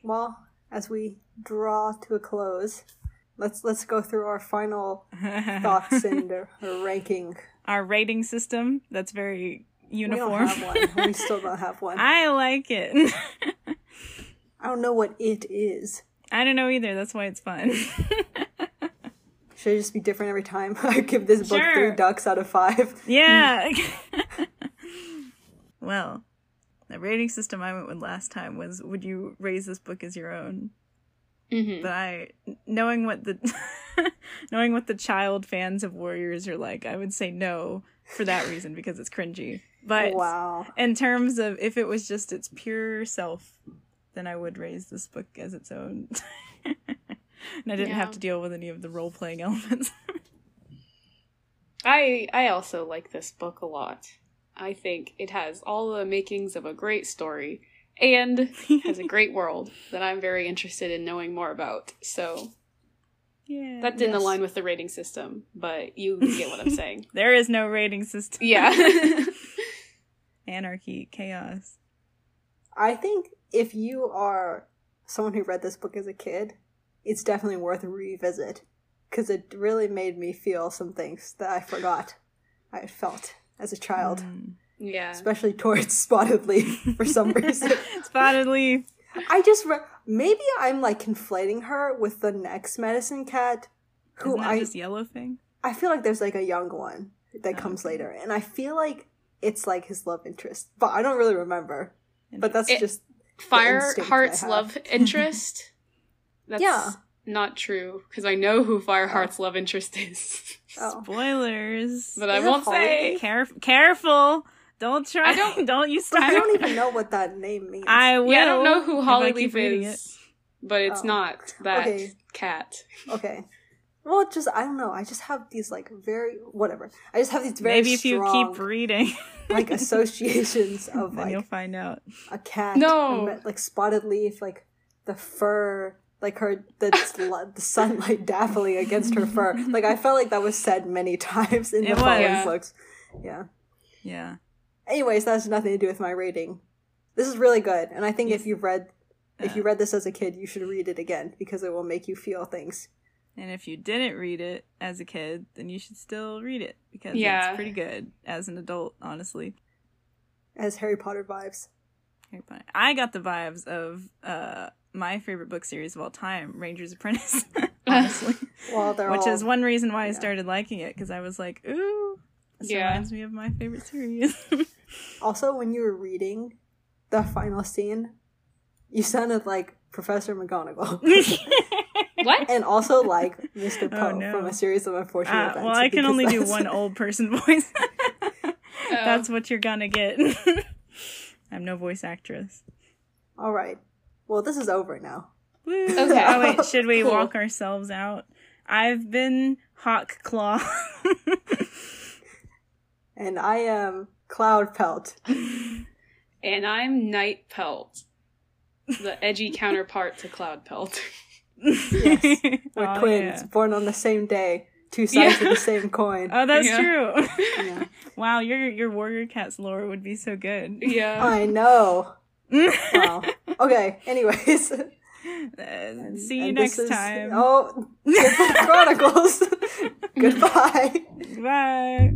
Well, as we draw to a close, let's let's go through our final <laughs> thoughts and our ranking. Our rating system that's very We don't uniform. have one. <laughs> We still don't have one. I I like it. I don't know what it is. I don't know either. That's why it's fun. <laughs> Should I just be different every time? I give this book Sure. three ducks out of five. Yeah. well, the rating system I went with last time was would you raise this book as your own? hmm But I knowing what the <laughs> knowing what the child fans of Warriors are like, I would say no for that reason because it's cringy. But wow. in terms of if it was just its pure self, then I would raise this book as its own. <laughs> and I didn't have to deal with any of the role playing elements. <laughs> I I also like this book a lot. I think it has all the makings of a great story and has a great <laughs> world that I'm very interested in knowing more about. So yeah. that didn't Yes. align with the rating system, but you <laughs> get what I'm saying. there is no rating system. Yeah. <laughs> Anarchy, chaos. I think if you are someone who read this book as a kid, it's definitely worth a revisit because it really made me feel some things that I forgot I felt as a child, Mm. yeah. especially towards <laughs> Spotted Leaf for some reason. <laughs> Spotted leaf. I just re- maybe I'm like conflating her with the next medicine cat, who Isn't that I just yellow thing? I feel like there's like a young one that Oh, comes okay. later, and I feel like it's like his love interest, but I don't really remember. But that's It- just instinct I Fireheart's love interest. <laughs> That's Yeah. Not true because I know who Fireheart's oh. love interest is. <laughs> Oh. Spoilers. but I Is it won't say. Caref- careful. Don't try. I don't- <laughs> don't you I don't even know what that name means. I will. Yeah, I don't know who if Holly I Leaf reading is, but it's Oh. not that Okay. cat. Okay. <laughs> Well, just I don't know. I just have these like very whatever. I just have these very Maybe if you keep reading, like associations of then you'll find out. a cat, No. a like spotted leaf, like the fur, like her the, the sunlight dappling against her fur. Like I felt like that was said many <laughs> times in the It was. following Yeah. books. Yeah. Yeah. Anyways, that has nothing to do with my rating. This is really good, and I think if you've read if you read this as a kid, you should read it again because it will make you feel things. And if you didn't read it as a kid, then you should still read it because Yeah. it's pretty good as an adult, honestly. As Harry Potter vibes. Harry Potter. I got the vibes of uh my favorite book series of all time, Ranger's Apprentice. <laughs> <laughs> honestly. Well, they're Which all, is one reason why I started liking it because I was like, ooh, this Yeah. reminds me of my favorite series. <laughs> Also, when you were reading the final scene, you sounded like Professor McGonagall. What? and also like Mr. Poe Oh, no. from a series of unfortunate Uh, events. well, I can because only do one old person voice. Oh. That's what you're gonna get. I'm no voice actress. All right. Well, this is over now. Woo. Okay. Oh wait, <laughs> should we Cool. walk ourselves out? I've been Hawk Claw. <laughs> And I am Cloud Pelt. and I'm Night Pelt, the edgy counterpart to Cloud Pelt. Yes. <laughs> We're Oh, twins, yeah. born on the same day, two sides Yeah. of the same coin. Oh, that's Yeah. true. Yeah. wow, your your warrior cat's lore would be so good. Yeah. I know. Wow. Okay. Anyways, <laughs> Uh, see you next is- time. Oh, <laughs> Chronicles. <laughs> Goodbye. Bye.